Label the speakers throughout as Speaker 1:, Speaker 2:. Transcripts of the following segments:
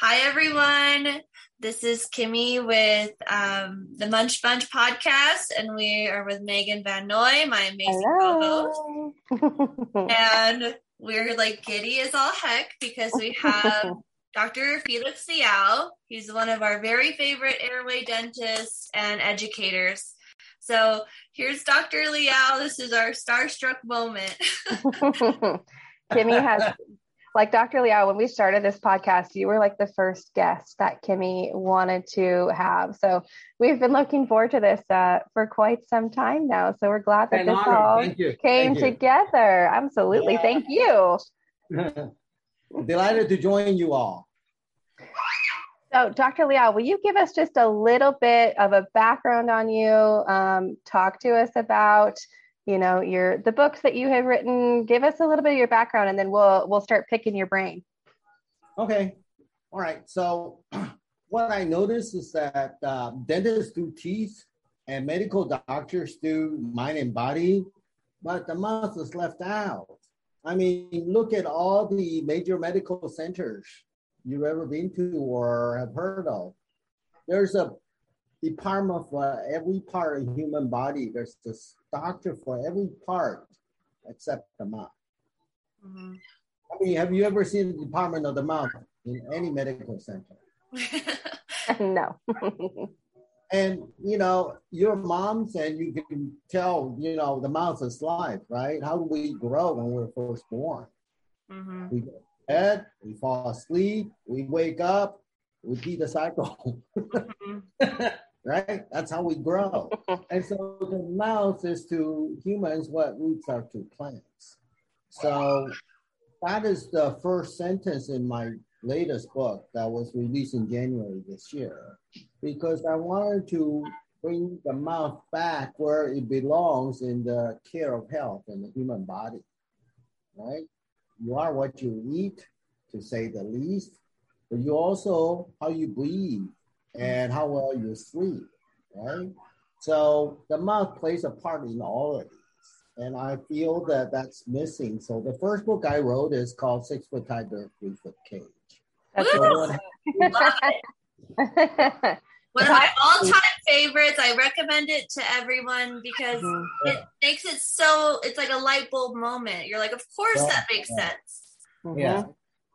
Speaker 1: Hi, everyone. This is Kimmy with um, the Munch Bunch podcast, and we are with Megan Van Noy, my amazing co host. and we're like giddy as all heck because we have Dr. Felix Liao. He's one of our very favorite airway dentists and educators. So here's Dr. Liao. This is our starstruck moment.
Speaker 2: Kimmy has like Dr. Liao, when we started this podcast, you were like the first guest that Kimmy wanted to have. So we've been looking forward to this uh, for quite some time now. So we're glad that
Speaker 3: An
Speaker 2: this
Speaker 3: honor.
Speaker 2: all came
Speaker 3: Thank you.
Speaker 2: together. Absolutely.
Speaker 3: Yeah.
Speaker 2: Thank you.
Speaker 3: Delighted to join you all.
Speaker 2: So, Dr. Liao, will you give us just a little bit of a background on you? Um, talk to us about, you know, your the books that you have written. Give us a little bit of your background, and then we'll we'll start picking your brain.
Speaker 3: Okay. All right. So, what I noticed is that uh, dentists do teeth and medical doctors do mind and body, but the mouth is left out. I mean, look at all the major medical centers you've ever been to or have heard of. There's a department for every part of human body. There's this doctor for every part except the mouth.
Speaker 1: Mhm.
Speaker 3: I mean, have you ever seen the Department of the Mouth in any medical center?
Speaker 2: no.
Speaker 3: And you know, your moms and you can tell, you know, the mouth is life, right? How do we grow when we're first born?
Speaker 1: Mhm.
Speaker 3: We go to bed, we fall asleep, we wake up, we repeat the cycle,
Speaker 1: Mhm.
Speaker 3: Right? That's how we grow. And so the mouth is to humans what roots are to plants. So that is the first sentence in my latest book that was released in January this year, because I wanted to bring the mouth back where it belongs in the care of health in the human body, right? You are what you eat, to say the least, but you also how you breathe and how well you sleep, right? So the mouth plays a part in all of these. And I feel that that's missing. So the first book I wrote is called Six Foot Tiger, Three Foot Cage.
Speaker 2: That's
Speaker 1: Woo!
Speaker 3: So
Speaker 1: Love
Speaker 3: what-
Speaker 1: it. One of my all-time favorites. I recommend it to everyone because
Speaker 2: Mhm.
Speaker 1: it makes it so it's like a light bulb moment. You're like, of course
Speaker 3: Yeah.
Speaker 1: that makes
Speaker 3: Yeah.
Speaker 1: sense.
Speaker 3: Yeah.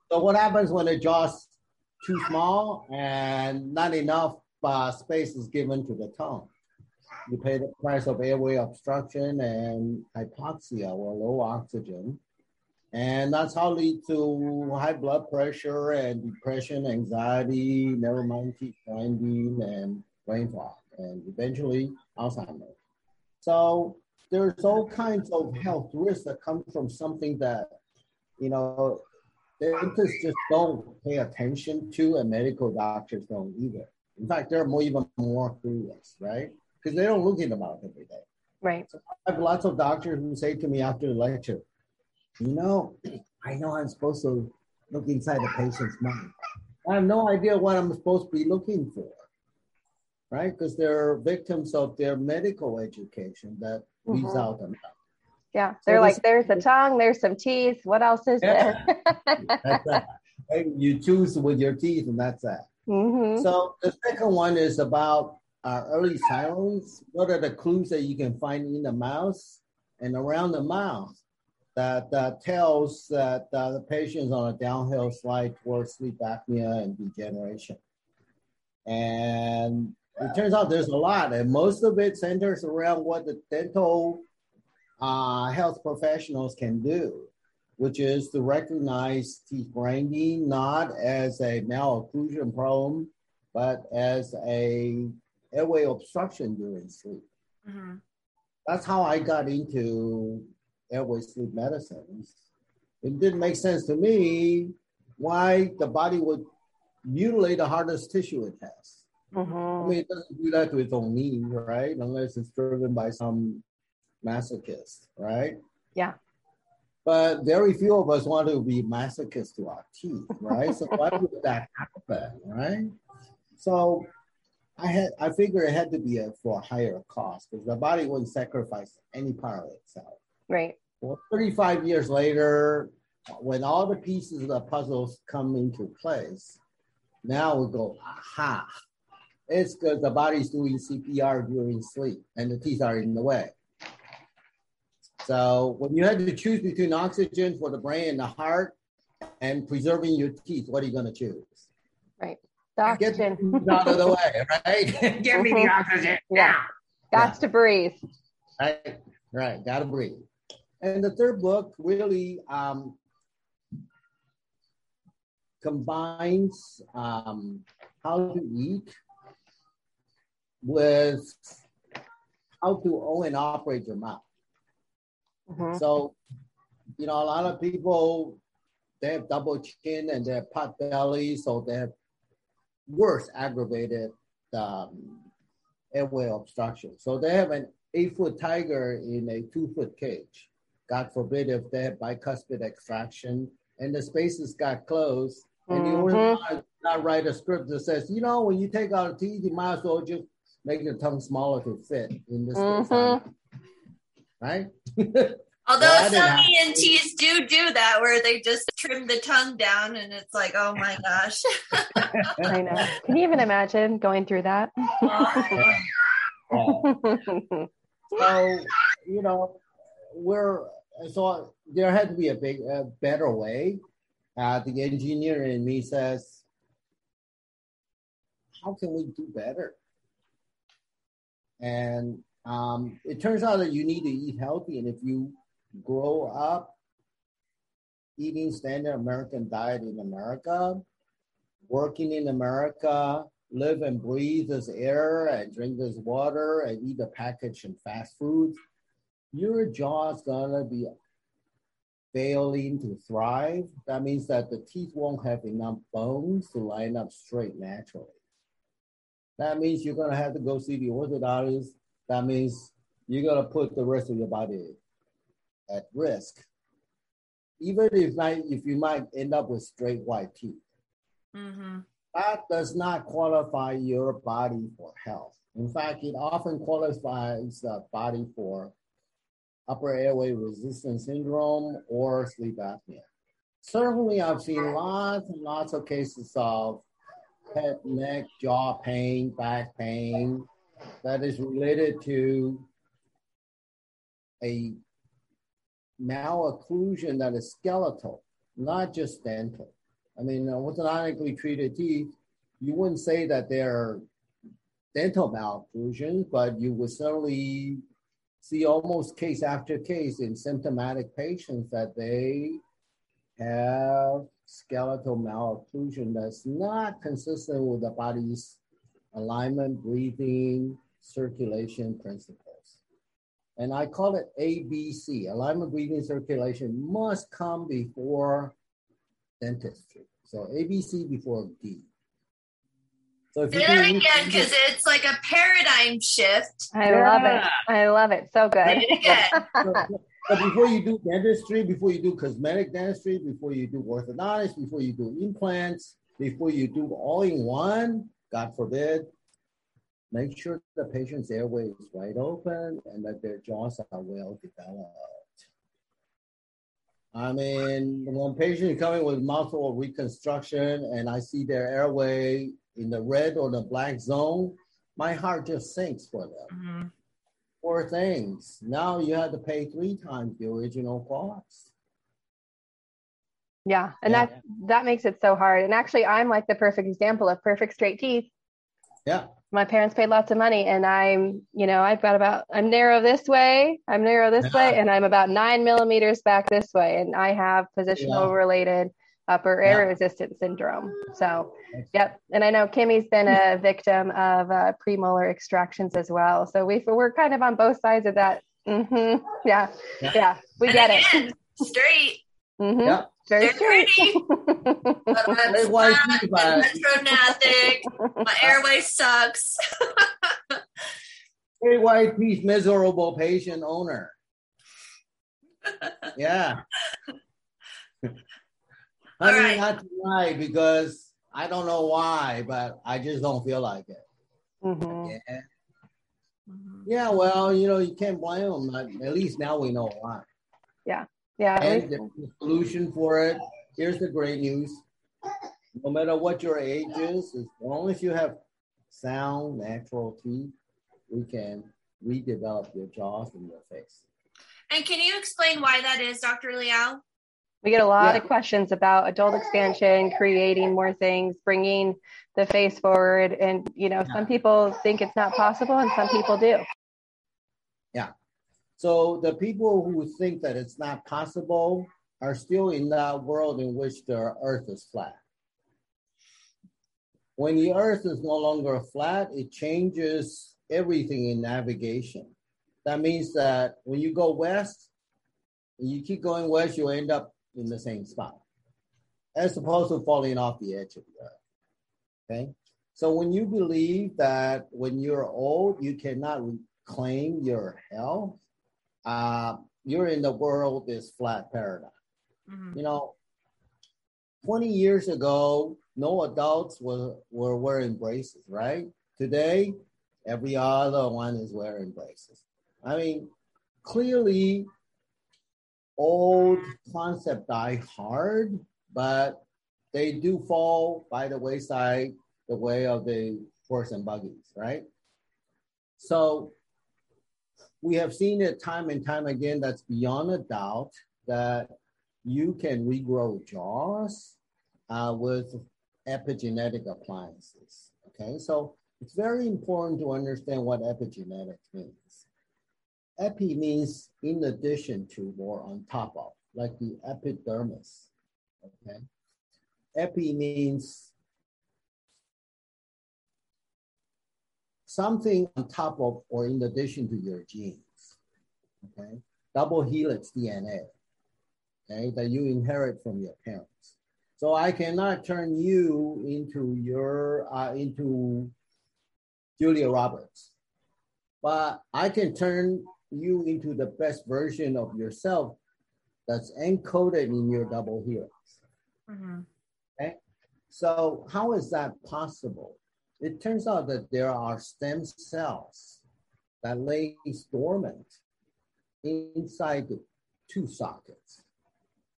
Speaker 3: So what happens when the jaw's too small and not enough uh, space is given to the tongue? You pay the price of airway obstruction and hypoxia or low oxygen. And that's how lead to high blood pressure and depression, anxiety, never mind teeth grinding and brain fog, and eventually Alzheimer's. So there's all kinds of health risks that come from something that, you know, dentists just don't pay attention to, and medical doctors don't either. In fact, they're more even more clueless, right? Because they don't look in the mouth every day.
Speaker 2: Right.
Speaker 3: I have lots of doctors who say to me after the lecture, you know, I know I'm supposed to look inside the patient's mouth. I have no idea what I'm supposed to be looking for, right? Because they're victims of their medical education that leaves
Speaker 2: Mhm.
Speaker 3: out the mouth.
Speaker 2: Yeah. They're like,
Speaker 3: this-
Speaker 2: there's the tongue, there's some teeth. What else is
Speaker 3: Yeah.
Speaker 2: there?
Speaker 3: That's that. And you choose with your teeth, and that's that.
Speaker 2: hmm
Speaker 3: So the second one is about uh, Early Sirens. What are the clues that you can find in the mouth and around the mouth that uh, tells that uh, the patient's on a downhill slide towards sleep apnea and degeneration? And it turns out there's a lot, and most of it centers around what the dental uh, health professionals can do, which is to recognize teeth grinding not as a malocclusion problem, but as a airway obstruction during sleep.
Speaker 1: Mhm.
Speaker 3: That's how I got into airway sleep medicine. It didn't make sense to me why the body would mutilate the hardest tissue it has. I
Speaker 2: hmm
Speaker 3: mean, it doesn't do that to its own needs, right? Unless it's driven by some masochist, right?
Speaker 2: Yeah.
Speaker 3: But very few of us want to be masochists to our teeth, right? so why would that happen, right? So I had I figured it had to be a, for a higher cost because the body wouldn't sacrifice any part of itself.
Speaker 2: Right.
Speaker 3: Well, 35 years later, when all the pieces of the puzzles come into place, Now we go, aha. It's because the body's doing CPR during sleep and the teeth are in the way. So when you had to choose between oxygen for the brain and the heart and preserving your teeth, what are you going to choose?
Speaker 2: Right. The oxygen.
Speaker 3: Get out of the way, right? Give me the oxygen.
Speaker 2: Yeah. Got yeah. to breathe.
Speaker 3: Right, right. Got to breathe. And the third book really um, combines um, how to eat with how to own and operate your mouth. Mm-hmm. So, you know, a lot of people they have double chin and they have pot belly, so they have worse aggravated um, airway obstruction. So they have an eight foot tiger in a two foot cage. God forbid if they have bicuspid extraction and the spaces got closed. And mm-hmm. you want not write a script that says, you know, when you take out a teeth, you might as well just make your tongue smaller to fit in this mm-hmm. Right?
Speaker 1: Although well, some ENTs do do that, where they just trim the tongue down, and it's like, oh my gosh.
Speaker 2: I know. Can you even imagine going through that?
Speaker 3: so you know, we're so there had to be a big, a better way. Uh, the engineer in me says, "How can we do better?" And um, it turns out that you need to eat healthy, and if you grow up eating standard American diet in America, working in America, live and breathe this air and drink this water and eat the packaged and fast foods, your jaw's gonna be failing to thrive. That means that the teeth won't have enough bones to line up straight naturally. That means you're gonna have to go see the orthodontist. That means you're gonna put the rest of your body at risk, even if not, if you might end up with straight white teeth. Mm-hmm. That does not qualify your body for health. In fact, it often qualifies the body for upper airway resistance syndrome or sleep apnea. Certainly, I've seen lots and lots of cases of head, neck, jaw pain, back pain that is related to a malocclusion that is skeletal, not just dental. I mean, uh, orthodontically treated teeth, you wouldn't say that they're dental malocclusions, but you would certainly see almost case after case in symptomatic patients that they have skeletal malocclusion that's not consistent with the body's alignment, breathing, circulation principles. And I call it ABC, alignment, breathing, circulation must come before dentistry. So ABC before D.
Speaker 1: So if Say that again because it's like a paradigm shift.
Speaker 2: I yeah. love it. I love it. So good.
Speaker 3: but before you do dentistry, before you do cosmetic dentistry, before you do orthodontics, before you do implants, before you do all in one, God forbid, Make sure the patient's airway is wide open and that their jaws are well developed. I mean, when patient is coming with muscle reconstruction and I see their airway in the red or the black zone, my heart just sinks for them. Mm-hmm. Poor things. Now you have to pay three times the original cost.
Speaker 2: Yeah, and yeah. that that makes it so hard. And actually, I'm like the perfect example of perfect straight teeth.
Speaker 3: Yeah
Speaker 2: my parents paid lots of money and i'm you know i've got about i'm narrow this way i'm narrow this yeah. way and i'm about nine millimeters back this way and i have positional yeah. related upper air yeah. resistance syndrome so yep and i know kimmy's been a victim of uh, premolar extractions as well so we we are kind of on both sides of that mm-hmm. yeah yeah we
Speaker 1: and
Speaker 2: get
Speaker 1: again, it straight
Speaker 2: mm-hmm. Yeah. Very
Speaker 1: They're pretty. but I'm retrognathic. My airway sucks.
Speaker 3: Very white piece, miserable patient owner. Yeah. I mean, right. not to lie because I don't know why, but I just don't feel like it. Mm-hmm. Yeah. Mm-hmm. yeah, well, you know, you can't blame them. At least now we know why.
Speaker 2: Yeah. Yeah.
Speaker 3: And the solution for it. Here's the great news. no matter what your age is, as long as you have sound, natural teeth, we can redevelop your jaws and your face.
Speaker 1: And can you explain why that is, Dr. Liao?
Speaker 2: We get a lot
Speaker 3: Yeah.
Speaker 2: of questions about adult expansion, creating more things, bringing the face forward. And, you know, some people think it's not possible and some people do.
Speaker 3: So the people who think that it's not possible are still in that world in which the earth is flat. When the earth is no longer flat, it changes everything in navigation. That means that when you go west, and you keep going west, you'll end up in the same spot, as opposed to falling off the edge of the earth. Okay? So when you believe that when you're old, you cannot reclaim your health, uh, you're in the world is flat paradigm.
Speaker 1: Mhm.
Speaker 3: You know, 20 years ago, no adults were, were wearing braces, right? Today, every other one is wearing braces. I mean, clearly, old concept die hard, but they do fall by the wayside the way of the horse and buggies, right? So we have seen it time and time again that's beyond a doubt that you can regrow jaws uh, with epigenetic appliances. Okay, so it's very important to understand what epigenetics means. Epi means in addition to or on top of, like the epidermis. Okay, epi means something on top of or in addition to your genes. Okay, double helix DNA. Okay, that you inherit from your parents. So I cannot turn you into your uh, into Julia Roberts, but I can turn you into the best version of yourself that's encoded in your double helix.
Speaker 1: Mhm.
Speaker 3: So how is that possible? It turns out that there are stem cells that lay dormant inside the tooth sockets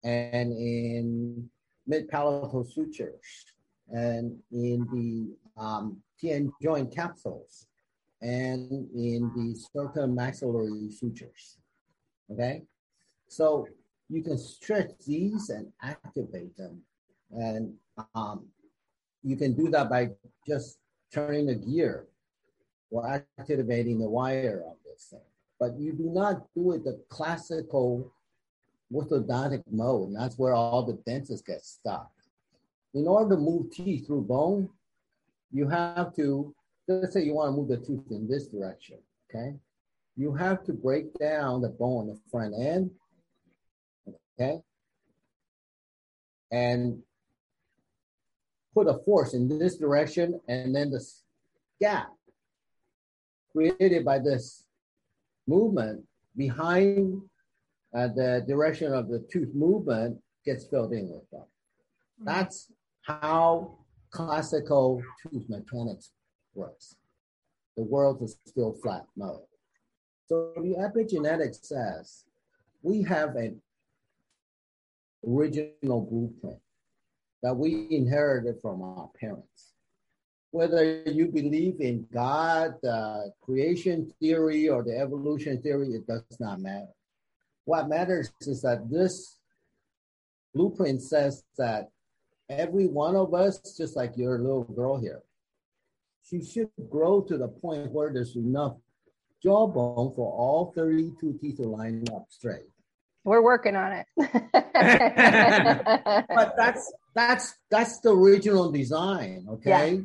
Speaker 3: and in mid-palatal sutures and in the um, TM joint capsules and in the circummaxillary sutures. Okay, so you can stretch these and activate them, and um, you can do that by just turning the gear or activating the wire of this thing. But you do not do it the classical orthodontic mode. And that's where all the dentists get stuck. In order to move teeth through bone, you have to, let's say you want to move the tooth in this direction, okay? You have to break down the bone on the front end, okay? And put a force in this direction, and then the gap created by this movement behind uh, the direction of the tooth movement gets filled in with them. That's how classical tooth mechanics works. The world is still flat mode. So the epigenetics says we have an original blueprint that we inherited from our parents. Whether you believe in God, uh, creation theory, or the evolution theory, it does not matter. What matters is that this blueprint says that every one of us, just like your little girl here, she should grow to the point where there's enough jawbone for all 32 teeth to line up straight.
Speaker 2: We're working on it.
Speaker 3: but that's that's that's the original design okay?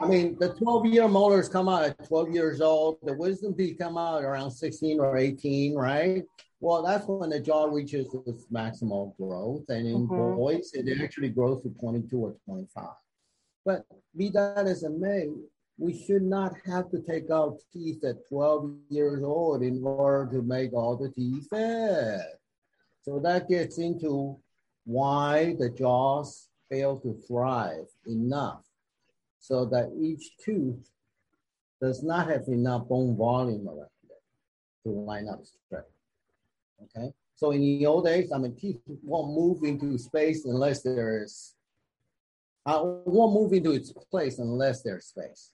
Speaker 3: I mean the 12 year molars come out at 12 years old. The wisdom teeth come out around 16 or 18 right? Well that's when the jaw reaches its maximal growth and in
Speaker 2: Mhm.
Speaker 3: boys it actually grows to 22 or 25 but be that as it may we should not have to take out teeth at 12 years old in order to make all the teeth fit. So that gets into why the jaws fail to thrive enough so that each tooth does not have enough bone volume around it to line up straight. Okay, so in the old days, I mean, teeth won't move into space unless there is uh, won't move into its place unless there's space.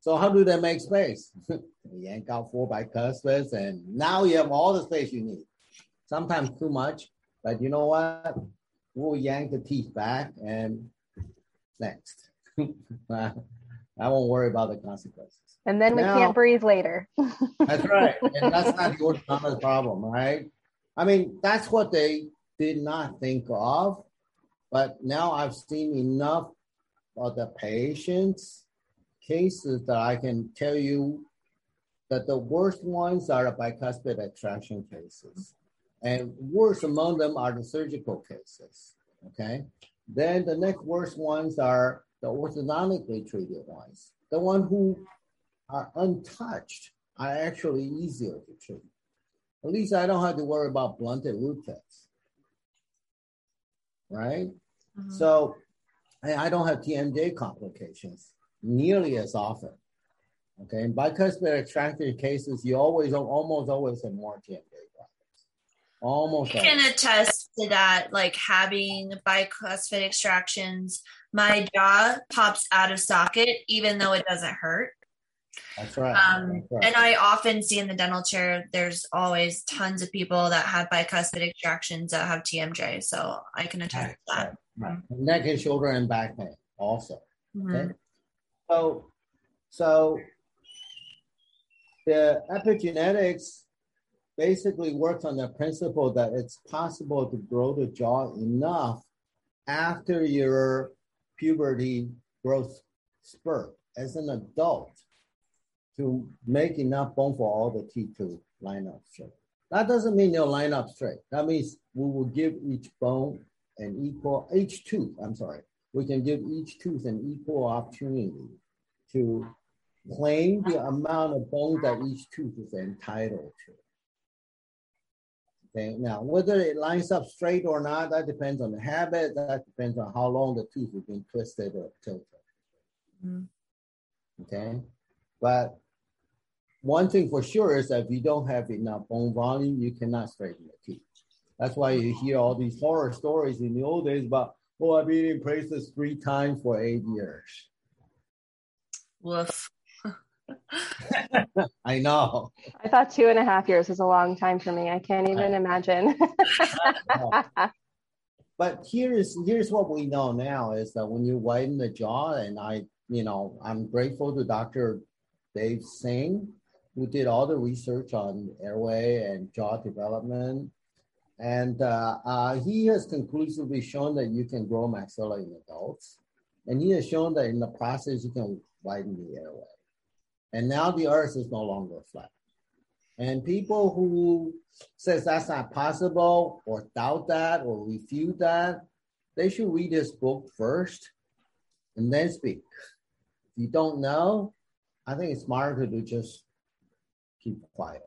Speaker 3: So how do they make space? yank out four by bicuspids, and now you have all the space you need. Sometimes too much, but you know what? We'll yank the teeth back and next. I won't worry about the consequences.
Speaker 2: And then we now, can't breathe later.
Speaker 3: that's right. And that's not the orthodontist problem, right? I mean, that's what they did not think of. But now I've seen enough of the patients' cases that I can tell you that the worst ones are bicuspid extraction cases. And worst among them are the surgical cases. Okay. Then the next worst ones are the orthodontically treated ones. The one who are untouched are actually easier to treat. At least I don't have to worry about blunted root tips. Right? Mm-hmm. So I don't have TMJ complications nearly as often. Okay, in bicuspid extracted cases, you always almost always have more TMJ. Almost.
Speaker 1: I can attest to that. Like having bicuspid extractions, my jaw pops out of socket even though it doesn't hurt.
Speaker 3: That's right.
Speaker 1: Um, That's right. And I often see in the dental chair, there's always tons of people that have bicuspid extractions that have TMJ. So I can attest right, to that.
Speaker 3: Right, right. Neck and shoulder and back pain also. Mm-hmm. Okay. So, so the epigenetics basically works on the principle that it's possible to grow the jaw enough after your puberty growth spurt as an adult to make enough bone for all the teeth to line up straight. That doesn't mean they'll line up straight. That means we will give each bone an equal, each tooth, I'm sorry, we can give each tooth an equal opportunity to claim the amount of bone that each tooth is entitled to. Okay, now whether it lines up straight or not, that depends on the habit, that depends on how long the tooth has been twisted or tilted. Mm. Okay, but one thing for sure is that if you don't have enough bone volume, you cannot straighten the teeth. That's why you hear all these horror stories in the old days about, oh, I've been in braces three times for eight years.
Speaker 1: Woof.
Speaker 3: I know.
Speaker 2: I thought two and a half years was a long time for me. I can't even imagine.
Speaker 3: but here's here's what we know now is that when you widen the jaw, and I, you know, I'm grateful to Dr. Dave Singh who did all the research on airway and jaw development. And uh, uh, he has conclusively shown that you can grow maxilla in adults. And he has shown that in the process, you can widen the airway. And now the earth is no longer flat. And people who says that's not possible or doubt that or refute that, they should read this book first and then speak. If you don't know, I think it's smarter to just keep quiet.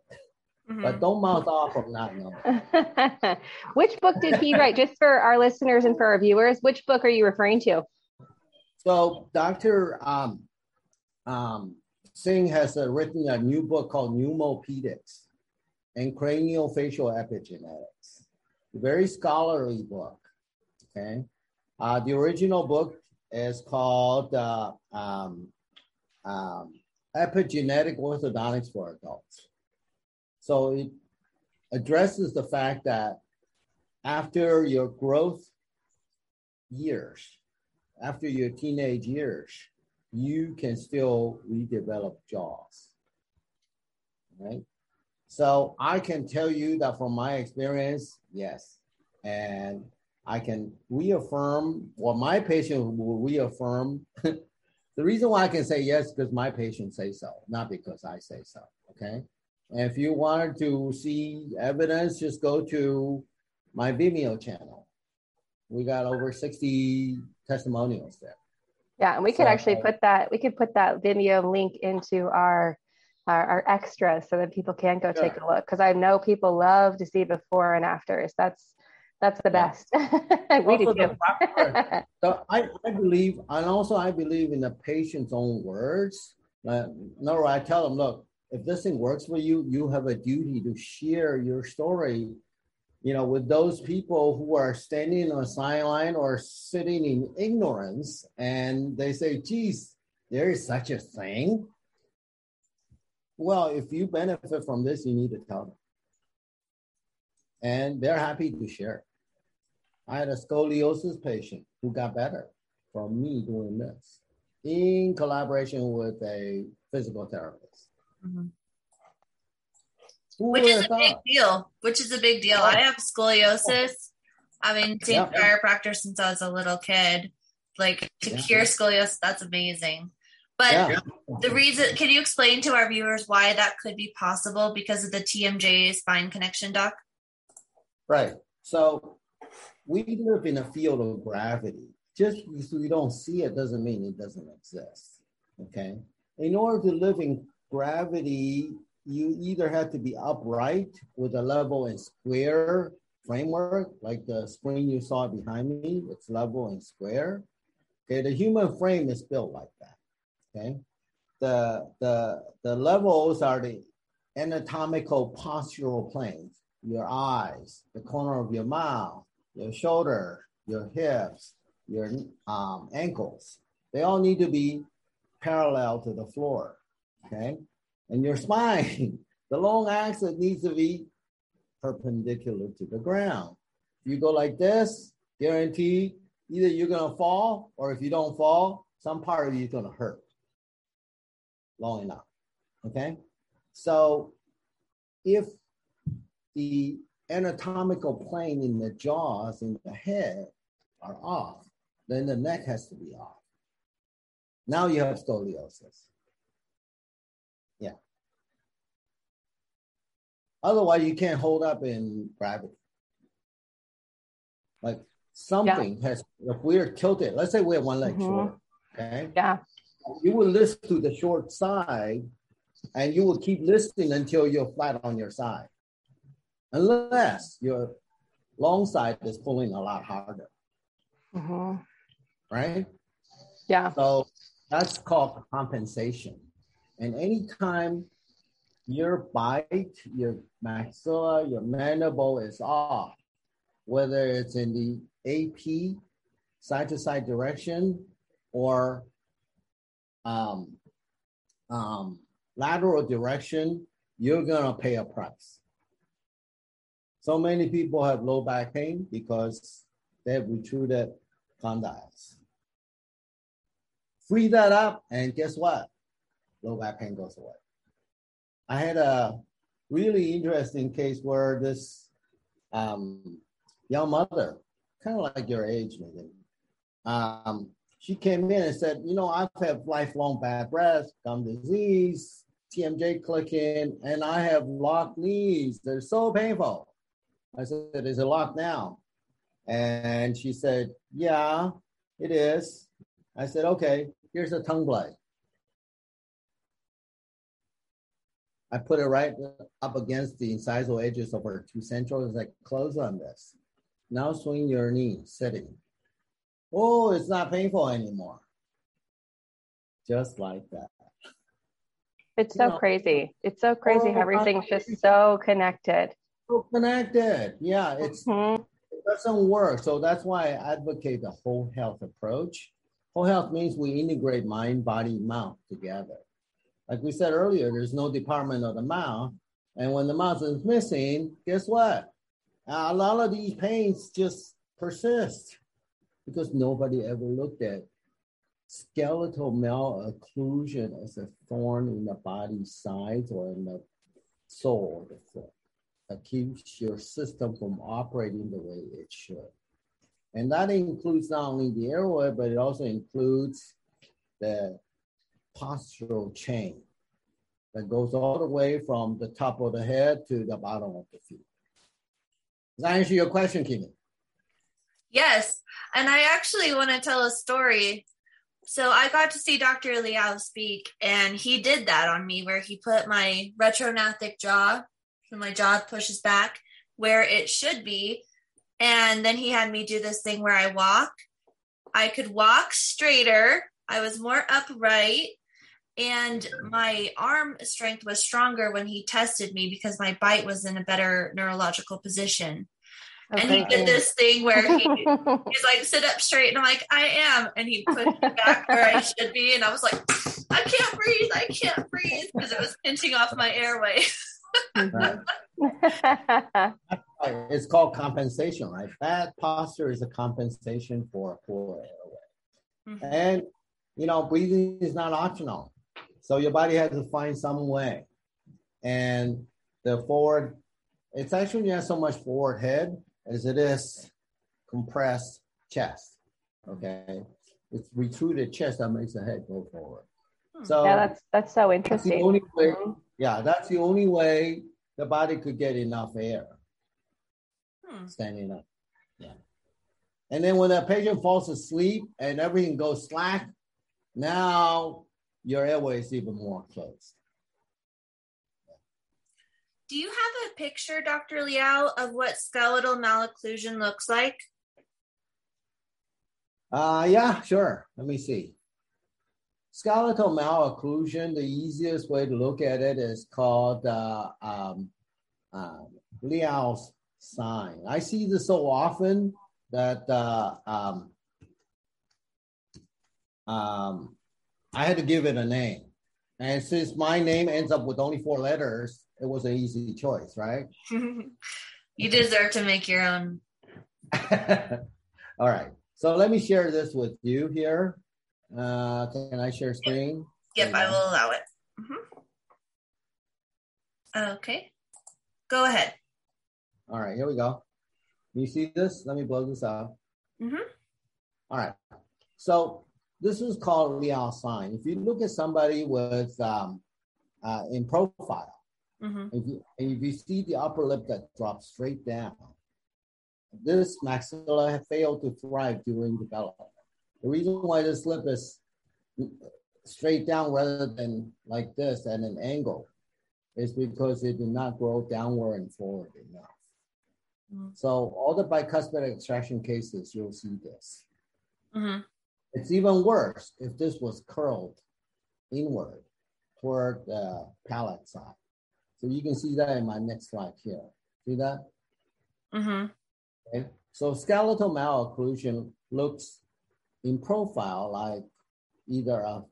Speaker 3: Mm-hmm. But don't mouth off of not knowing.
Speaker 2: which book did he write? Just for our listeners and for our viewers, which book are you referring to?
Speaker 3: So Dr. Um, um, Singh has uh, written a new book called Pneumopedics and Craniofacial Epigenetics. Very scholarly book. Okay. Uh, the original book is called uh, um, um, epigenetic orthodontics for adults. So it addresses the fact that after your growth years, after your teenage years, you can still redevelop jaws. Right? So I can tell you that from my experience, yes. And I can reaffirm what my patient will reaffirm The reason why I can say yes because my patients say so, not because I say so. Okay. And if you wanted to see evidence, just go to my Vimeo channel. We got over 60 testimonials there.
Speaker 2: Yeah, and we could so, actually put that we could put that Vimeo link into our our, our extras so that people can go sure. take a look because I know people love to see before and afters. That's that's the best. we do too.
Speaker 3: so I, I believe, and also I believe in the patient's own words. Uh, no, I tell them, look, if this thing works for you, you have a duty to share your story you know, with those people who are standing on a sideline or sitting in ignorance and they say, geez, there is such a thing. Well, if you benefit from this, you need to tell them. And they're happy to share. I had a scoliosis patient who got better from me doing this in collaboration with a physical therapist. Mm-hmm.
Speaker 1: Which is a thought? big deal. Which is a big deal. I have scoliosis. I mean, seen yeah. chiropractor since I was a little kid. Like to yeah. cure scoliosis, that's amazing. But yeah. the reason, can you explain to our viewers why that could be possible because of the TMJ spine connection, doc?
Speaker 3: Right. So we live in a field of gravity. Just because we don't see it doesn't mean it doesn't exist. Okay. In order to live in gravity, you either have to be upright with a level and square framework, like the screen you saw behind me, it's level and square. Okay, the human frame is built like that. Okay, the the the levels are the anatomical postural planes. Your eyes, the corner of your mouth, your shoulder, your hips, your um, ankles. They all need to be parallel to the floor. Okay, and your spine, the long axis needs to be perpendicular to the ground. If you go like this, guaranteed either you're gonna fall, or if you don't fall, some part of you is gonna hurt long enough. Okay, so if the anatomical plane in the jaws in the head are off, then the neck has to be off. Now you have scoliosis. Yeah. Otherwise, you can't hold up in gravity. Like something yeah. has, if we're tilted, let's say we have one leg mm-hmm. short, okay?
Speaker 2: Yeah.
Speaker 3: You will lift to the short side and you will keep lifting until you're flat on your side. Unless your long side is pulling a lot harder. Mm-hmm. Right?
Speaker 2: Yeah.
Speaker 3: So that's called compensation. And anytime your bite, your maxilla, your mandible is off, whether it's in the AP, side to side direction, or um, um, lateral direction, you're gonna pay a price. So many people have low back pain because they have retruded condyles. Free that up, and guess what? low back pain goes away. I had a really interesting case where this um, young mother, kind of like your age, maybe, um, she came in and said, You know, I've had lifelong bad breath, gum disease, TMJ clicking, and I have locked knees. They're so painful. I said, Is it locked now? And she said, Yeah, it is. I said, Okay, here's a tongue blade. I put it right up against the incisal edges of her two central centrals. Like, close on this. Now swing your knee, sitting. Oh, it's not painful anymore. Just like that.
Speaker 2: It's so know, crazy. It's so crazy how everything's just so connected.
Speaker 3: So connected. Yeah, it's mm-hmm. it doesn't work. So that's why I advocate the whole health approach. Whole health means we integrate mind, body, mouth together like we said earlier, there's no department of the mouth. And when the mouth is missing, guess what? A lot of these pains just persist because nobody ever looked at skeletal malocclusion as a thorn in the body sides or in the soul that keeps your system from operating the way it should. And that includes not only the airway, but it also includes the postural chain that goes all the way from the top of the head to the bottom of the feet. Does that answer your question, Kimmy?
Speaker 1: Yes. And I actually want to tell a story. So I got to see Dr. Liao speak, and he did that on me where he put my retrognathic jaw, so my jaw pushes back where it should be. And then he had me do this thing where I walk. I could walk straighter. I was more upright and my arm strength was stronger when he tested me because my bite was in a better neurological position Okay. And he did this thing where he, he's like, sit up straight. And I'm like, I am. And he put me back where I should be. And I was like, I can't breathe. I can't breathe because it was pinching off my airway.
Speaker 3: it's called compensation, right? Bad posture is a compensation for a poor airway. Mm-hmm. And, you know, breathing is not optional. So your body has to find some way. And the forward, it's actually not so much forward head as it is compressed chest. Okay. It's retruded chest that makes the head go forward.
Speaker 2: Hmm. So yeah, that's that's so interesting.
Speaker 3: That's only way, mm-hmm. yeah, that's the only way the body could get enough air. Hmm. Standing up. Yeah. And then when the patient falls asleep and everything goes slack, now your airway is even more closed.
Speaker 1: Do you have a picture, Dr. Liao, of what skeletal malocclusion looks like?
Speaker 3: Uh, yeah, sure. Let me see. Skeletal malocclusion, the easiest way to look at it is called uh, um, uh, Liao's sign. I see this so often that uh, um, um, I had to give it a name. And since my name ends up with only four letters, it was an easy choice, right?
Speaker 1: you deserve to make your own.
Speaker 3: All right. So let me share this with you here. Uh, can I share screen?
Speaker 1: Yep, I will allow it. Mm-hmm. Okay. Go ahead.
Speaker 3: All right, here we go. You see this? Let me blow this up. Mm-hmm. All right. So this is called Liao sign. If you look at somebody with um, uh, in profile, mm-hmm. if, you, if you see the upper lip that drops straight down, this maxilla have failed to thrive during development. The reason why this lip is straight down rather than like this at an angle is because it did not grow downward and forward enough. Mm-hmm. So all the bicuspid extraction cases, you'll see this. Mm-hmm. It's even worse if this was curled inward toward the palate side. So you can see that in my next slide here. See that? Mm-hmm. Okay. So skeletal malocclusion looks in profile like either a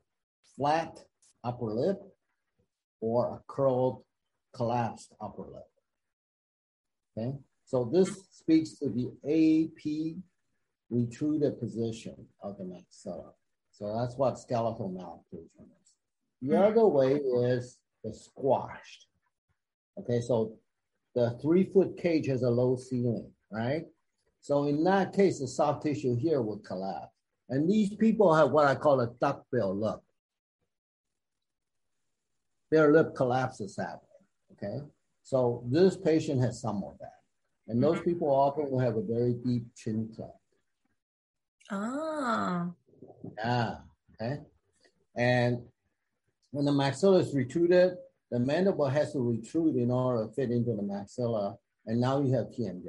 Speaker 3: flat upper lip or a curled, collapsed upper lip. Okay, so this speaks to the AP retruded position of the maxilla. So that's what skeletal malocclusion is. The hmm. other way is the squashed. Okay, so the three foot cage has a low ceiling, right? So in that case, the soft tissue here would collapse. And these people have what I call a duckbill look. Their lip collapses that way, okay? So this patient has some of that. And those mm-hmm. people often will have a very deep chin cleft.
Speaker 1: Oh.
Speaker 3: Yeah. Okay. And when the maxilla is retruded, the mandible has to retrude in order to fit into the maxilla, and now you have TMJ.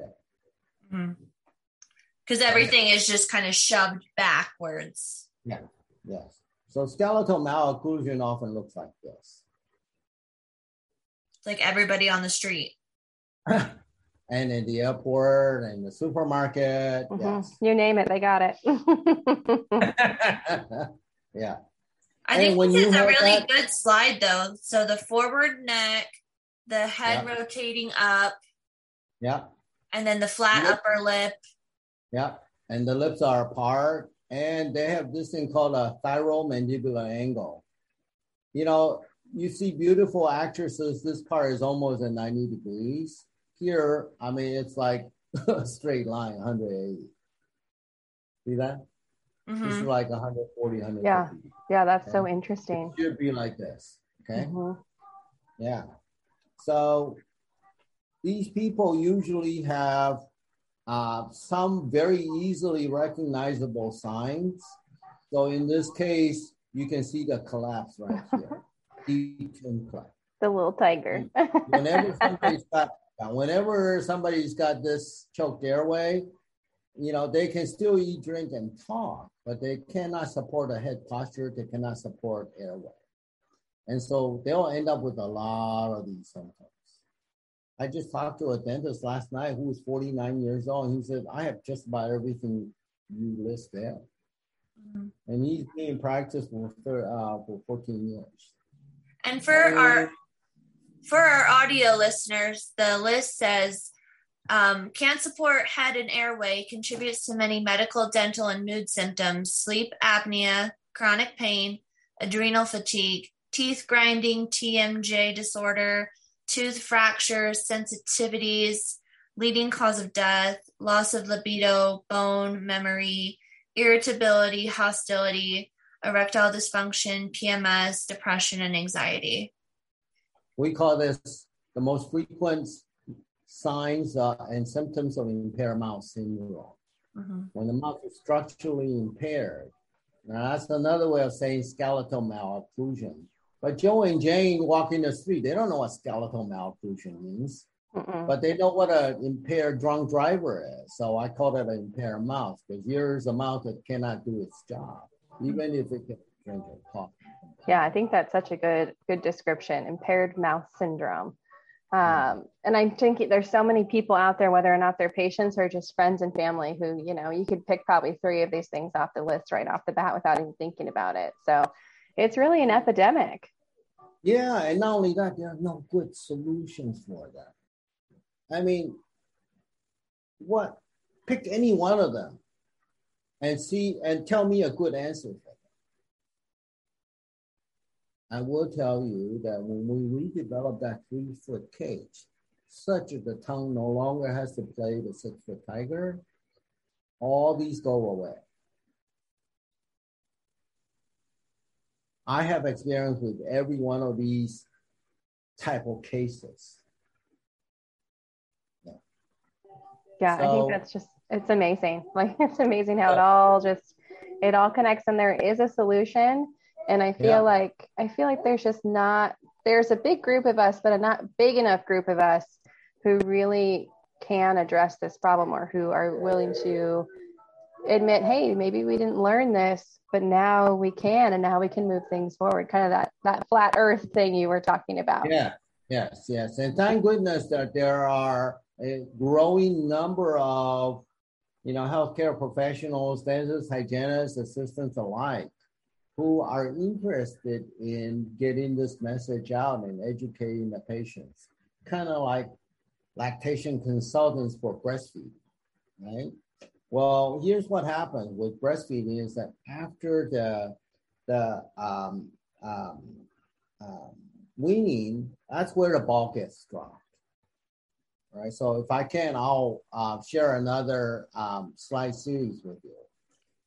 Speaker 1: Because mm-hmm. everything is just kind of shoved backwards.
Speaker 3: Yeah. Yes. So skeletal malocclusion often looks like this.
Speaker 1: Like everybody on the street.
Speaker 3: and in the airport and the supermarket. Mm-hmm. Yes.
Speaker 2: You name it, they got it.
Speaker 3: yeah.
Speaker 1: I and think this is a really that, good slide though. So the forward neck, the head yeah. rotating up.
Speaker 3: Yeah.
Speaker 1: And then the flat lip. upper lip.
Speaker 3: Yeah. And the lips are apart. And they have this thing called a thyromandibular angle. You know, you see beautiful actresses, this part is almost at 90 degrees here, I mean, it's like a straight line, 180. See that? Mm-hmm. It's like 140, 150.
Speaker 2: Yeah, yeah, that's okay? so interesting.
Speaker 3: It should be like this. Okay. Mm-hmm. Yeah. So these people usually have uh, some very easily recognizable signs. So in this case, you can see the collapse right here. Deep collapse.
Speaker 2: The little tiger.
Speaker 3: Whenever somebody's got now, whenever somebody's got this choked airway, you know, they can still eat, drink, and talk, but they cannot support a head posture. They cannot support airway. And so they'll end up with a lot of these symptoms. I just talked to a dentist last night who was 49 years old. And he said, I have just about everything you list there. Mm-hmm. And he's been in practice for, uh, for 14 years.
Speaker 1: And for our for our audio listeners, the list says um, can support head and airway, contributes to many medical, dental, and mood symptoms, sleep apnea, chronic pain, adrenal fatigue, teeth grinding, TMJ disorder, tooth fractures, sensitivities, leading cause of death, loss of libido, bone memory, irritability, hostility, erectile dysfunction, PMS, depression, and anxiety.
Speaker 3: We call this the most frequent signs uh, and symptoms of impaired mouth syndrome. Mm-hmm. When the mouth is structurally impaired, now that's another way of saying skeletal malocclusion. But Joe and Jane walking in the street, they don't know what skeletal malocclusion means, Mm-mm. but they know what an impaired drunk driver is. So I call it an impaired mouth because here's a mouth that cannot do its job, even if it can drink a coffee.
Speaker 2: Yeah, I think that's such a good good description. Impaired mouth syndrome. Um, and I'm thinking there's so many people out there, whether or not they're patients or just friends and family, who you know you could pick probably three of these things off the list right off the bat without even thinking about it. So it's really an epidemic.
Speaker 3: Yeah, and not only that, there are no good solutions for that. I mean, what? Pick any one of them and see and tell me a good answer for I will tell you that when we redevelop that three foot cage, such that the tongue no longer has to play the six foot tiger, all these go away. I have experience with every one of these type of cases.
Speaker 2: Yeah, yeah so, I think that's just it's amazing. Like it's amazing how it all just it all connects and there is a solution and i feel yeah. like i feel like there's just not there's a big group of us but a not big enough group of us who really can address this problem or who are willing to admit hey maybe we didn't learn this but now we can and now we can move things forward. Kind of that that flat earth thing you were talking about.
Speaker 3: Yeah. Yes yes. And thank goodness that there are a growing number of you know healthcare professionals dentists hygienists assistants alike who are interested in getting this message out and educating the patients, kind of like lactation consultants for breastfeeding, right? Well, here's what happens with breastfeeding is that after the the um, um, um, weaning, that's where the ball gets dropped. Right. So if I can, I'll uh, share another um, slide series with you.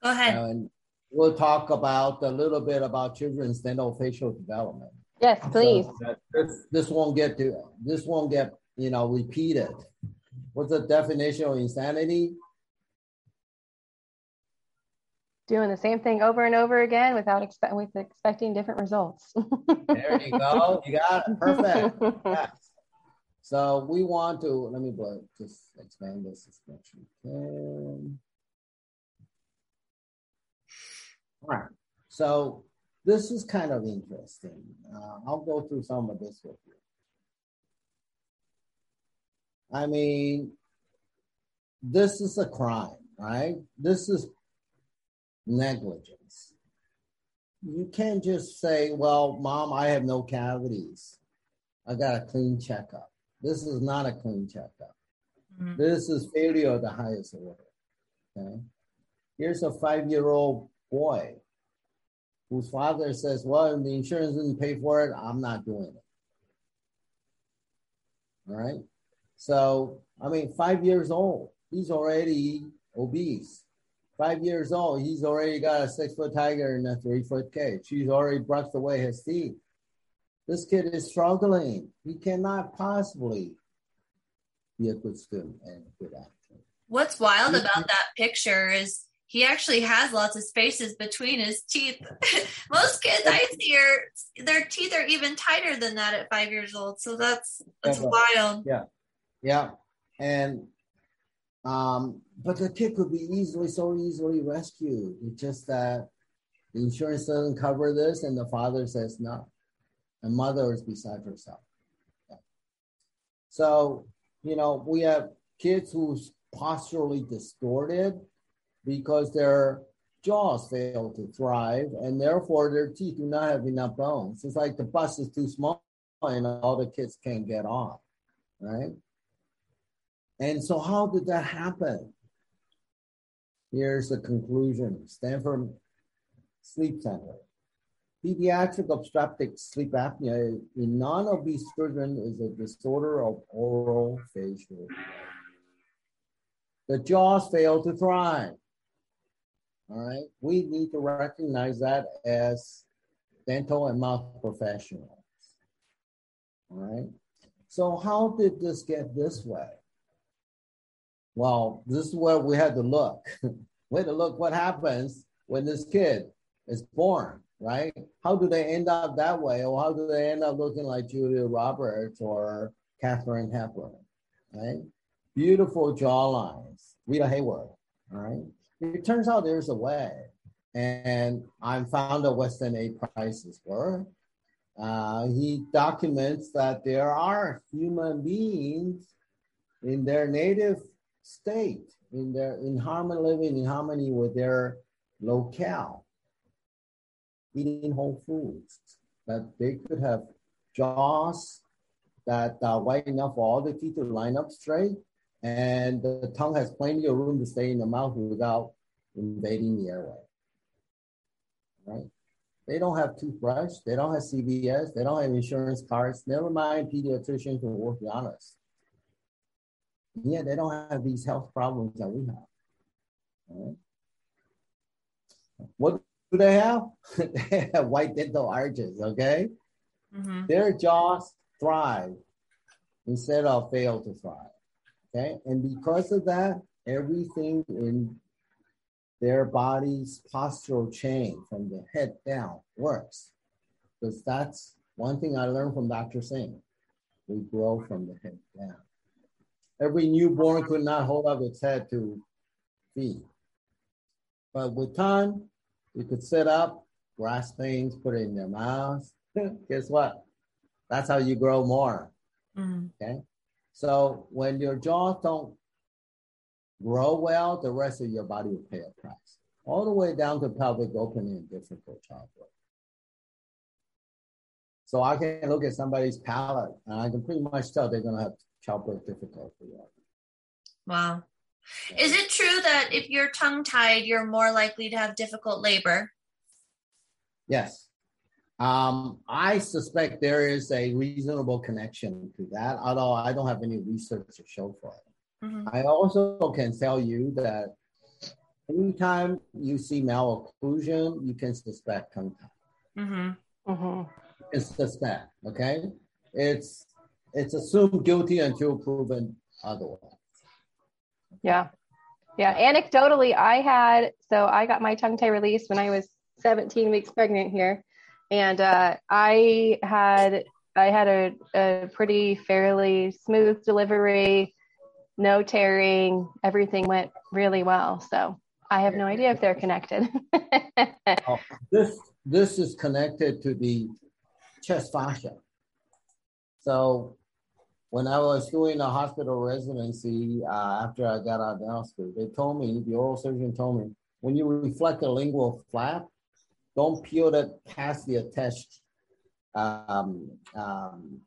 Speaker 1: Go ahead. And
Speaker 3: we'll talk about a little bit about children's dental facial development.
Speaker 2: Yes, please.
Speaker 3: So this, this won't get to this won't get you know repeated. What's the definition of insanity?
Speaker 2: Doing the same thing over and over again without expect with expecting different results.
Speaker 3: there you go. You got it. Perfect. yes. So we want to let me just expand this as much as we can. All right. So this is kind of interesting. Uh, I'll go through some of this with you. I mean, this is a crime, right? This is negligence. You can't just say, well, mom, I have no cavities. I got a clean checkup. This is not a clean checkup. Mm-hmm. This is failure of the highest order. Okay. Here's a five year old boy whose father says, Well, the insurance didn't pay for it, I'm not doing it. All right. So, I mean, five years old, he's already obese. Five years old, he's already got a six foot tiger in a three foot cage. He's already brushed away his teeth. This kid is struggling. He cannot possibly be a good student and a good actor.
Speaker 1: What's wild about that picture is he actually has lots of spaces between his teeth. Most kids I see are their teeth are even tighter than that at five years old. So that's that's wild.
Speaker 3: Yeah, yeah, and um, but the kid could be easily so easily rescued. It's just that the insurance doesn't cover this, and the father says no, and mother is beside herself. So, you know, we have kids who's posturally distorted because their jaws fail to thrive and therefore their teeth do not have enough bones. It's like the bus is too small and all the kids can't get on, right? And so, how did that happen? Here's the conclusion Stanford Sleep Center. Pediatric obstructive sleep apnea in non obese children is a disorder of oral facial. The jaws fail to thrive. All right. We need to recognize that as dental and mouth professionals. All right. So, how did this get this way? Well, this is where we had to look. we had to look what happens when this kid is born, right? How do they end up that way? Or how do they end up looking like Julia Roberts or Katharine Hepburn, right? Beautiful jawlines. Rita Hayworth, all right? It turns out there's a way. And I found out Weston A. Price's work. Uh, he documents that there are human beings in their native state, in their in harmony, living in harmony with their locale, eating whole foods, that they could have jaws that are wide enough for all the teeth to line up straight, and the tongue has plenty of room to stay in the mouth without invading the airway. Right? They don't have toothbrush, they don't have CVS, they don't have insurance cards, never mind pediatricians who work be honest. Yeah, they don't have these health problems that we have. Right? What do they have? they have white dental arches, okay? Mm-hmm. Their jaws thrive instead of fail to thrive. Okay, and because of that, everything in their body's postural chain from the head down works. Because that's one thing I learned from Dr. Singh. We grow from the head down. Every newborn could not hold up its head to feed. But with time, you could sit up, grasp things, put it in their mouths. Guess what? That's how you grow more. Mm-hmm. Okay. So when your jaws don't grow well, the rest of your body will pay a price. All the way down to pelvic opening and difficult childbirth. So I can look at somebody's palate and I can pretty much tell they're going to have childbirth difficulty.
Speaker 1: Wow. Is it true that if you're tongue tied, you're more likely to have difficult labor?
Speaker 3: Yes. Um, I suspect there is a reasonable connection to that, although I don't have any research to show for it. Mm-hmm. I also can tell you that anytime you see malocclusion, you can suspect tongue tie. Mm-hmm. Mm-hmm. It's suspect, okay? It's it's assumed guilty until proven otherwise.
Speaker 2: Yeah. Yeah. Anecdotally, I had, so I got my tongue tie released when I was 17 weeks pregnant here. And uh, I had, I had a, a pretty fairly smooth delivery, no tearing, everything went really well. So I have no idea if they're connected.
Speaker 3: oh, this, this is connected to the chest fascia. So when I was doing a hospital residency uh, after I got out of dental school, they told me, the oral surgeon told me, when you reflect a lingual flap, don't peel it past the attached um, um,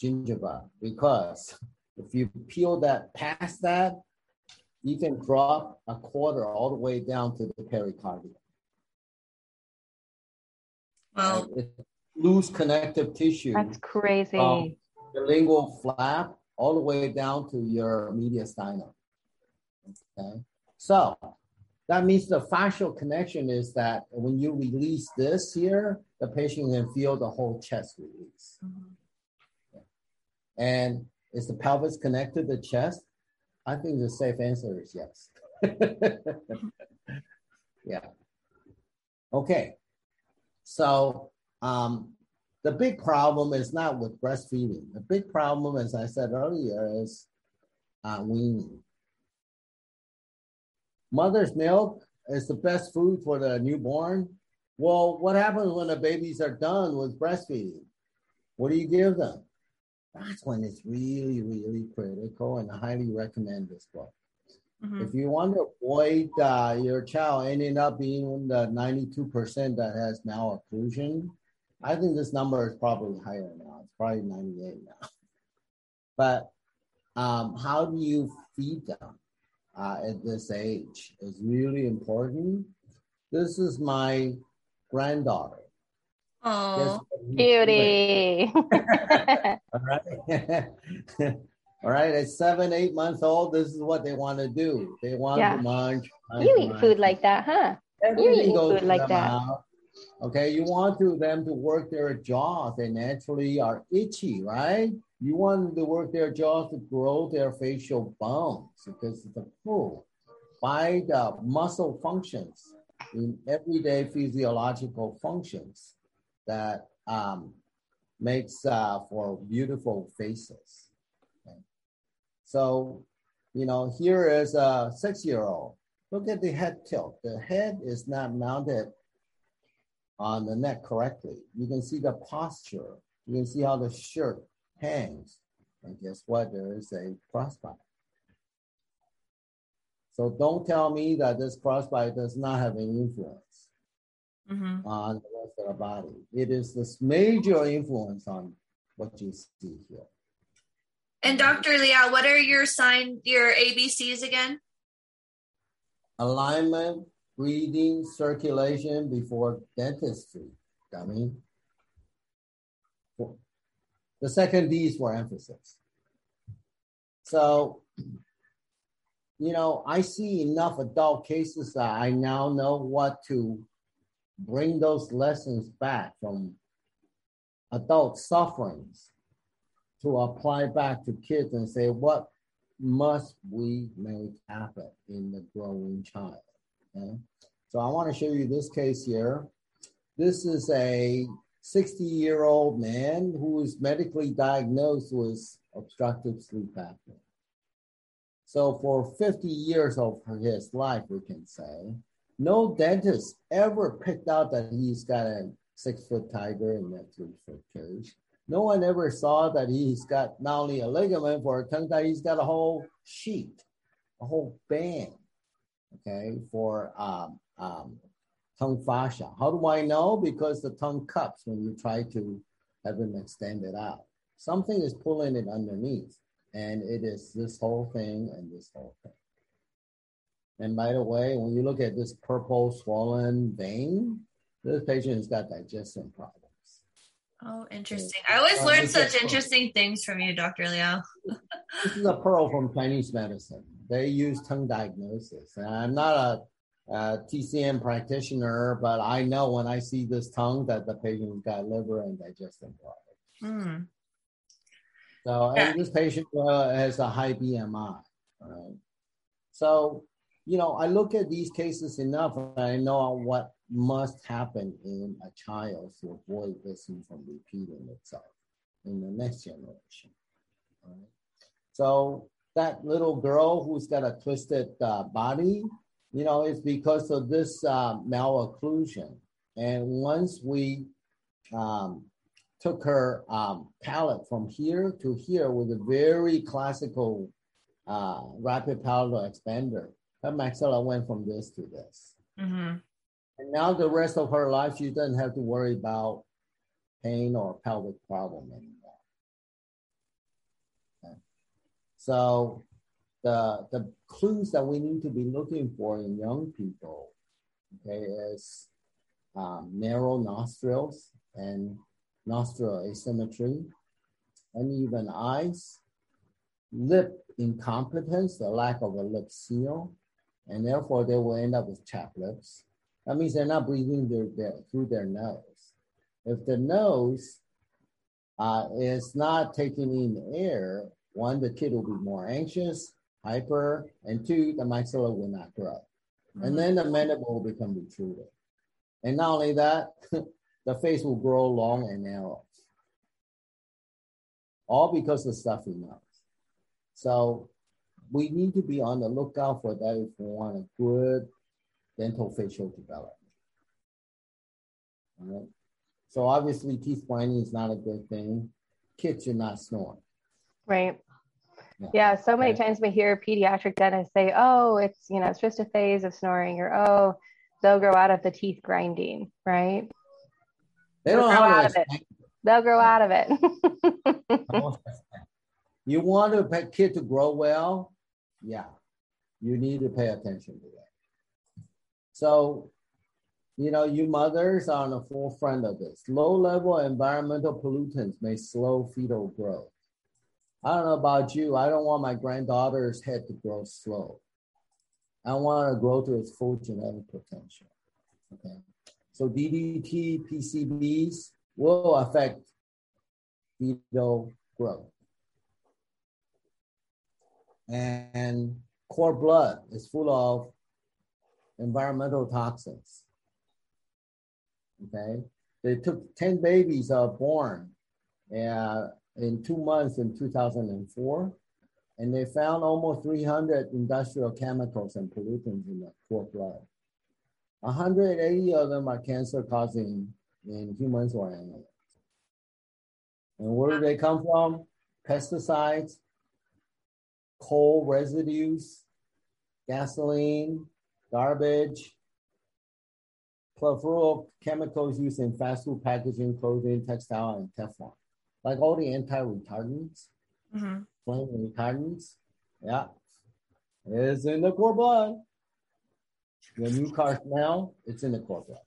Speaker 3: gingiva because if you peel that past that, you can drop a quarter all the way down to the pericardium.
Speaker 1: Well,
Speaker 3: lose connective tissue.
Speaker 2: That's crazy
Speaker 3: the lingual flap all the way down to your mediastinum. Okay, so that means the fascial connection is that when you release this here, the patient can feel the whole chest release. Mm-hmm. And is the pelvis connected to the chest? I think the safe answer is yes. yeah. Okay. So um, the big problem is not with breastfeeding. The big problem, as I said earlier, is uh, weaning. Mother's milk is the best food for the newborn. Well, what happens when the babies are done with breastfeeding? What do you give them? that's when it's really, really critical, and I highly recommend this book.
Speaker 1: Mhm.
Speaker 3: If you want to avoid uh, your child ending up being the 92% that has malocclusion, I think this number is probably higher now. It's probably 98 now. But um, how do you feed them uh, at this age is really important. This is my granddaughter.
Speaker 1: Oh,
Speaker 2: Beauty.
Speaker 3: All right. All right. At seven, eight months old, this is what they want to do. They want
Speaker 2: Yeah.
Speaker 3: to munch. munch,
Speaker 2: you eat
Speaker 3: munch.
Speaker 2: food like that, huh?
Speaker 3: Everything
Speaker 2: eat food like that.
Speaker 3: mouth. Okay, you want to them to work their jaws. They naturally are itchy, right? You want to work their jaws to grow their facial bones because it's a pull by the muscle functions in everyday physiological functions that um, makes uh, for beautiful faces. Okay. So, you know, here is a six-year-old. Look at the head tilt. The head is not mounted on the neck correctly. You can see the posture. You can see how the shirt hangs. And guess what? There is a crossbite. So don't tell me that this crossbite does not have any influence
Speaker 1: mhm.
Speaker 3: on the rest of the body. It is this major influence on what you see here.
Speaker 1: and Dr. Liao, what are your sign, your ABCs again?
Speaker 3: Alignment, breathing, circulation before dentistry. Dummy. The second D is for emphasis. So, you know, I see enough adult cases that I now know what to bring those lessons back from adult sufferings to apply back to kids and say, what must we make happen in the growing child? Okay? So I want to show you this case here. This is a 60 year old man who is medically diagnosed with obstructive sleep apnea. So for 50 years of his life, we can say, no dentist ever picked out that he's got a six foot tiger in that three foot cage. No one ever saw that he's got not only a ligament for a tongue tie, he's got a whole sheet, a whole band, okay, for um, um, tongue fascia. How do I know? Because the tongue cups when you try to have them extended out. Something is pulling it underneath, and it is this whole thing and this whole thing. And by the way, when you look at this purple swollen vein, this patient has got digestion problems.
Speaker 1: Oh, interesting. I always learn such interesting things from you, Dr. Liao.
Speaker 3: This is a pearl from Chinese medicine. They use tongue diagnosis. And I'm not a, a TCM practitioner, but I know when I see this tongue that the patient's got liver and digestive problems.
Speaker 1: Hmm.
Speaker 3: So,
Speaker 1: Yeah.
Speaker 3: and this patient uh, has a high BMI. Right? So, you know, I look at these cases enough, and I know what must happen in a child to avoid this from repeating itself in the next generation. Right? So, that little girl who's got a twisted uh, body, you know, it's because of this uh, malocclusion. And once we um, took her um, palate from here to here with a very classical uh, rapid palatal expander. Her maxilla went from this to this.
Speaker 1: hmm
Speaker 3: And now the rest of her life, she doesn't have to worry about pain or pelvic problem anymore. Okay. So the, the clues that we need to be looking for in young people, okay, is um, narrow nostrils and nostril asymmetry, uneven eyes, lip incompetence, the lack of a lip seal, and therefore they will end up with chapped lips. That means they're not breathing their, their, through their nose. If the nose uh, is not taking in air, one, the kid will be more anxious, hyper, and two, the maxilla will not grow. And mm-hmm. then the mandible will become protruded. And not only that, the face will grow long and narrow. All because of stuffy nose. So we need to be on the lookout for that if we want a good dental facial development. All right. So obviously teeth whining is not a good thing. Kids should not snore.
Speaker 2: Right. Yeah. yeah so many times we hear pediatric dentists say, "Oh, it's you know, it's just a phase of snoring," or "Oh, they'll grow out of the teeth grinding," right?
Speaker 3: They don't
Speaker 2: grow
Speaker 3: out
Speaker 2: of it. They'll grow out of it.
Speaker 3: you want a kid to grow well, yeah, you need to pay attention to that. So, you know, you mothers are on the forefront of this. Low level environmental pollutants may slow fetal growth. I don't know about you. I don't want my granddaughter's head to grow slow. I want her to grow to its full genetic potential. Okay. So DDT, PCBs will affect fetal growth. And cord blood is full of environmental toxins. Okay. They took 10 babies are born uh, in two months in 2004, and they found almost 300 industrial chemicals and pollutants in the cord blood. 180 of them are cancer causing in humans or animals. And where do they come from? Pesticides, coal residues, gasoline, garbage, chemicals used in fast food packaging, clothing, textile, and Teflon. Like all the anti-retardants, mm-hmm. flame retardants. Yeah, it's in the cord blood. Your new car smell, it's in the cord blood.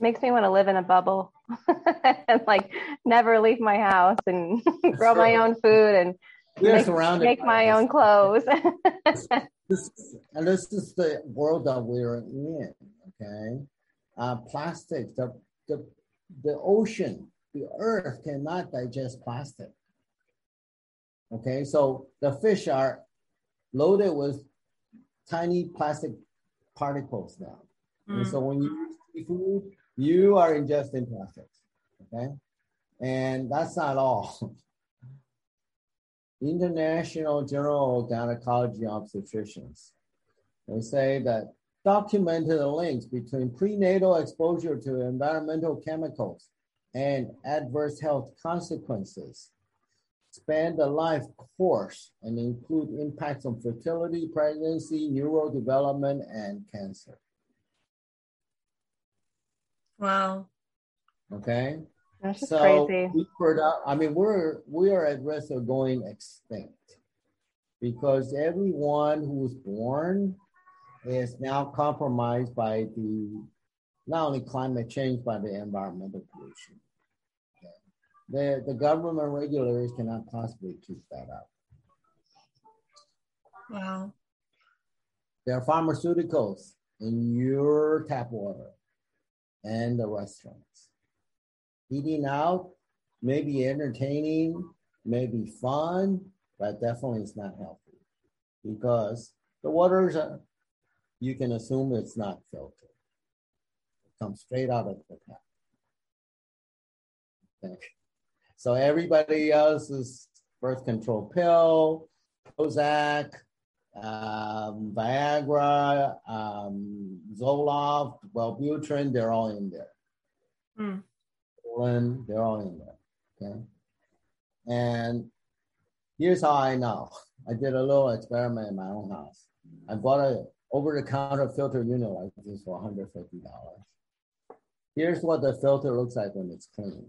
Speaker 2: Makes me want to live in a bubble and like never leave my house and grow my own food and
Speaker 3: we make,
Speaker 2: make my this. own clothes.
Speaker 3: this, and this is the world that we're in. Okay, uh, plastic, the the the ocean, the earth cannot digest plastic. Okay, so the fish are loaded with tiny plastic particles now. Mm. And so when you eat food, you are ingesting plastics. Okay, and that's not all. International Journal of Gynecology Obstetricians. They say that documented links between prenatal exposure to environmental chemicals and adverse health consequences span the life course and include impacts on fertility, pregnancy, neurodevelopment, and cancer.
Speaker 1: Wow.
Speaker 3: Okay.
Speaker 2: That's so crazy.
Speaker 3: We out, I mean, we're we are at risk of going extinct because everyone who was born is now compromised by the not only climate change but the environmental pollution. Okay. The the government regulators cannot possibly keep that up.
Speaker 1: Wow.
Speaker 3: There are pharmaceuticals in your tap water and the restaurants eating out may be entertaining, may be fun, but definitely it's not healthy because the waters are, you can assume it's not filtered. It comes straight out of the tap. Okay. So everybody else's birth control pill, Prozac, um, Viagra, um, Zoloft, Wellbutrin, they're all in there. Mm they're all in there. Okay. And here's how I know. I did a little experiment in my own house. I bought a over-the-counter filter unit like this for $150. Here's what the filter looks like when it's clean.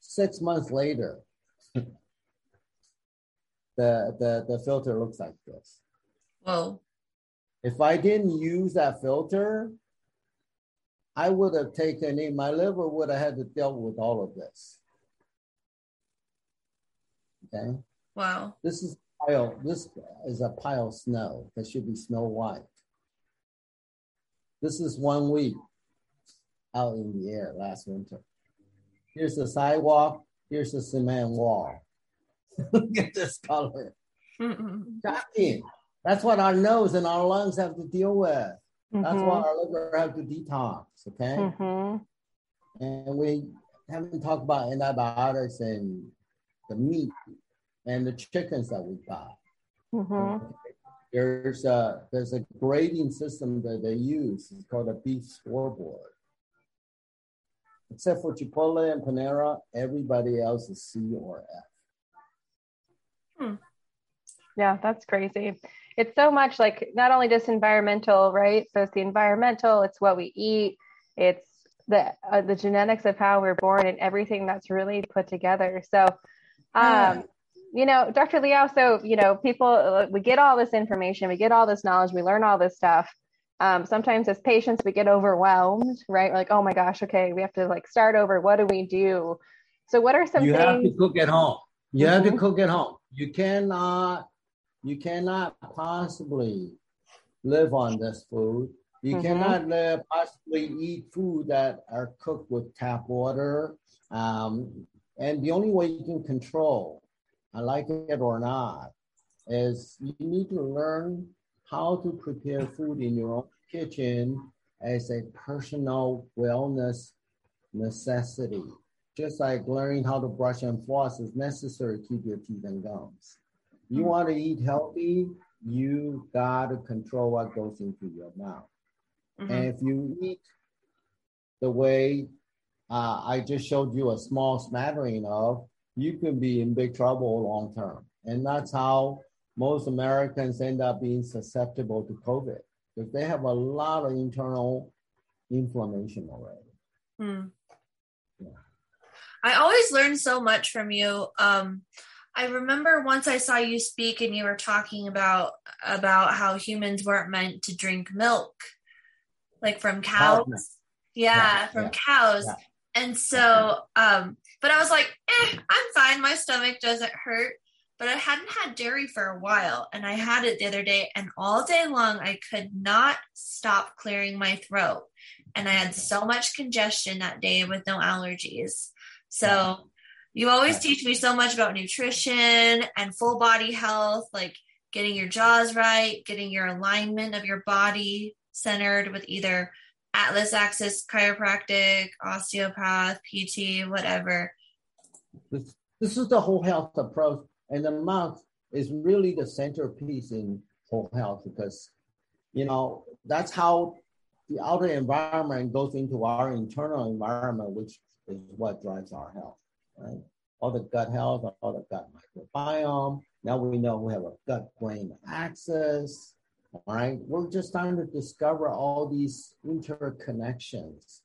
Speaker 3: Six months later, the, the, the filter looks like this.
Speaker 1: Whoa.
Speaker 3: If I didn't use that filter, I would have taken in, my liver would have had to deal with all of this. Okay.
Speaker 1: Wow.
Speaker 3: This is pile, this is a pile of snow that should be snow white. This is one week out in the air last winter. Here's the sidewalk, here's the cement wall. Look at this color. Shocking. That's what our nose and our lungs have to deal with. Mm-hmm. That's why our liver have to detox, okay? Mm-hmm. And we haven't talked about antibiotics and the meat and the chickens that we buy. Mm-hmm. There's a there's a grading system that they use. It's called a beef scoreboard. Except for Chipotle and Panera, everybody else is C or F.
Speaker 2: Hmm. Yeah, that's crazy. It's so much like not only just environmental, right? So it's the environmental, it's what we eat, it's the uh, the genetics of how we're born and everything that's really put together. So, um, you know, Dr. Liao. So you know, people uh, we get all this information, we get all this knowledge, we learn all this stuff. Um, sometimes as patients, we get overwhelmed, right? We're like, oh my gosh, okay, we have to like start over. What do we do? So, what are some
Speaker 3: you
Speaker 2: things?
Speaker 3: have to cook at home. You mm-hmm. have to mm-hmm. cook at home. You cannot, you cannot possibly live on this food you mm-hmm. cannot uh, possibly eat food that are cooked with tap water. Um, and the only way you can control, I like it or not, is you need to learn how to prepare food in your own kitchen as a personal wellness necessity. Just like learning how to brush and floss is necessary to keep your teeth and gums. You mm-hmm. want to eat healthy, you got to control what goes into your mouth. Mm-hmm. And if you eat the way uh, I just showed you a small smattering of, you can be in big trouble long term. And that's how most Americans end up being susceptible to COVID because they have a lot of internal inflammation already. Hmm.
Speaker 1: Yeah. I always learn so much from you. Um, I remember once I saw you speak and you were talking about about how humans weren't meant to drink milk like from cows. Yeah, yeah, from yeah. cows. Yeah. And so, um, but I was like, eh, I'm fine. My stomach doesn't hurt. But I hadn't had dairy for a while and I had it the other day, and all day long I could not stop clearing my throat. And I had so much congestion that day with no allergies. So, you always teach me so much about nutrition and full body health, like getting your jaws right, getting your alignment of your body centered with either Atlas Axis chiropractic, osteopath, PT, whatever.
Speaker 3: This, this is the whole health approach, and the mouth is really the centerpiece in whole health because, you know, that's how the outer environment goes into our internal environment, which is what drives our health, right? All the gut health, all the gut microbiome. Now we know we have a gut brain axis all right, we're just starting to discover all these interconnections,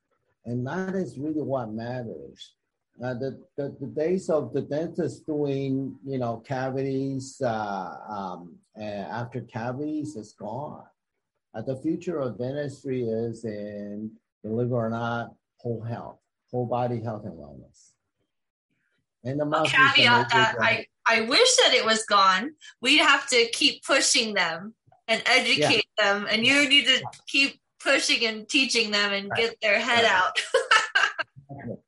Speaker 3: and that is really what matters. Uh, the, the, the days of the dentist doing, you know, cavities uh, um, after cavities is gone. Uh, the future of dentistry is in, believe it or not, whole health, whole body health and wellness.
Speaker 1: And the a caveat that I, I wish that it was gone. We'd have to keep pushing them and educate yeah. them and you need to keep pushing and teaching them and get their head out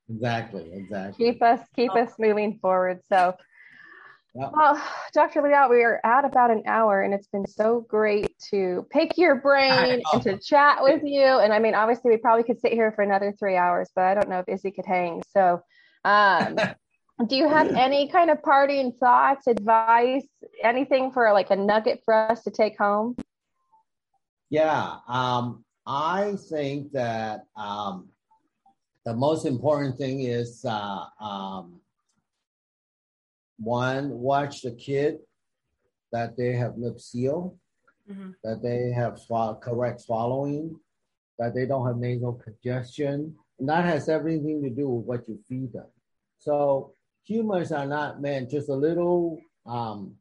Speaker 3: exactly exactly.
Speaker 2: Keep us keep us moving forward. So well dr liao we are at about an hour and it's been so great to pick your brain and to chat with you. And i mean obviously we probably could sit here for another three hours but i don't know if izzy could hang. So um do you have any kind of parting thoughts advice anything for like a nugget for us to take home?
Speaker 3: Yeah um, i think that um, the most important thing is uh, um, one watch the kid that they have lip seal mm-hmm. that they have sw- correct swallowing that they don't have nasal congestion and that has everything to do with what you feed them so humans are not meant, just a little um,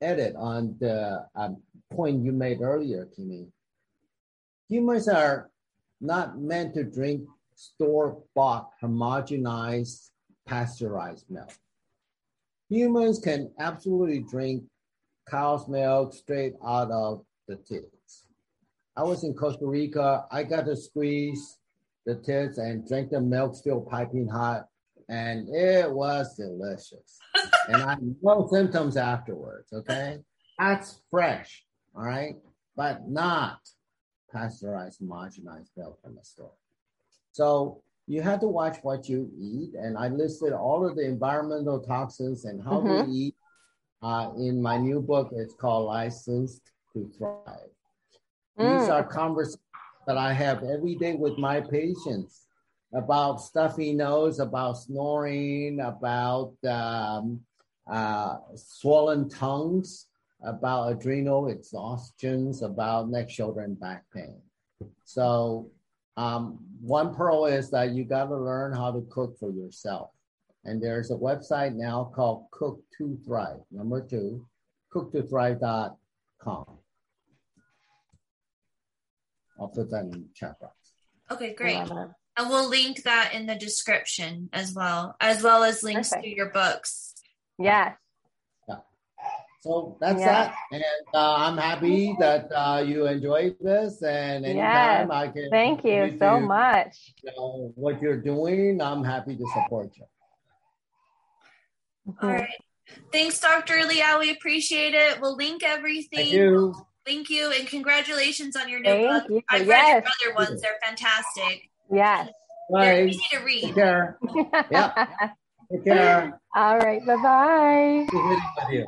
Speaker 3: edit on the um, point you made earlier, Kimmy. Humans are not meant to drink store-bought, homogenized, pasteurized milk. Humans can absolutely drink cow's milk straight out of the tits. I was in Costa Rica. I got to squeeze the tits and drink the milk still piping hot and it was delicious. and I had no symptoms afterwards. Okay, that's fresh. All right, but not pasteurized, homogenized milk from the store. So you have to watch what you eat, and I listed all of the environmental toxins and how mm-hmm. to eat uh, in my new book. It's called Licensed to Thrive. Mm. These are conversations that I have every day with my patients about stuffy nose, about snoring, about um, uh, swollen tongues, about adrenal exhaustions, about neck, shoulder, and back pain. So um, one pearl is that you got to learn how to cook for yourself. And there's a website now called Cook to Thrive. Number two, cooktothrive.com. I'll put that in the chat box.
Speaker 1: Okay, great. And we'll link that in the description as well, as well as links Perfect. to your books.
Speaker 2: Yes.
Speaker 3: Yeah. So that's yeah. that. And uh, I'm happy that uh, you enjoyed this. And anytime yes. I can.
Speaker 2: Thank you so you, much.
Speaker 3: You know, what you're doing, I'm happy to support you.
Speaker 1: All right. Thanks, Dr. Liao. We appreciate it. We'll link everything.
Speaker 3: Thank you.
Speaker 1: Thank you, and congratulations on your new Thank book. You. I've yes. read your other ones; they're fantastic.
Speaker 2: Yes.
Speaker 3: Bye.
Speaker 1: Easy to read.
Speaker 3: Take care. yeah. Take care.
Speaker 2: All right. Bye bye.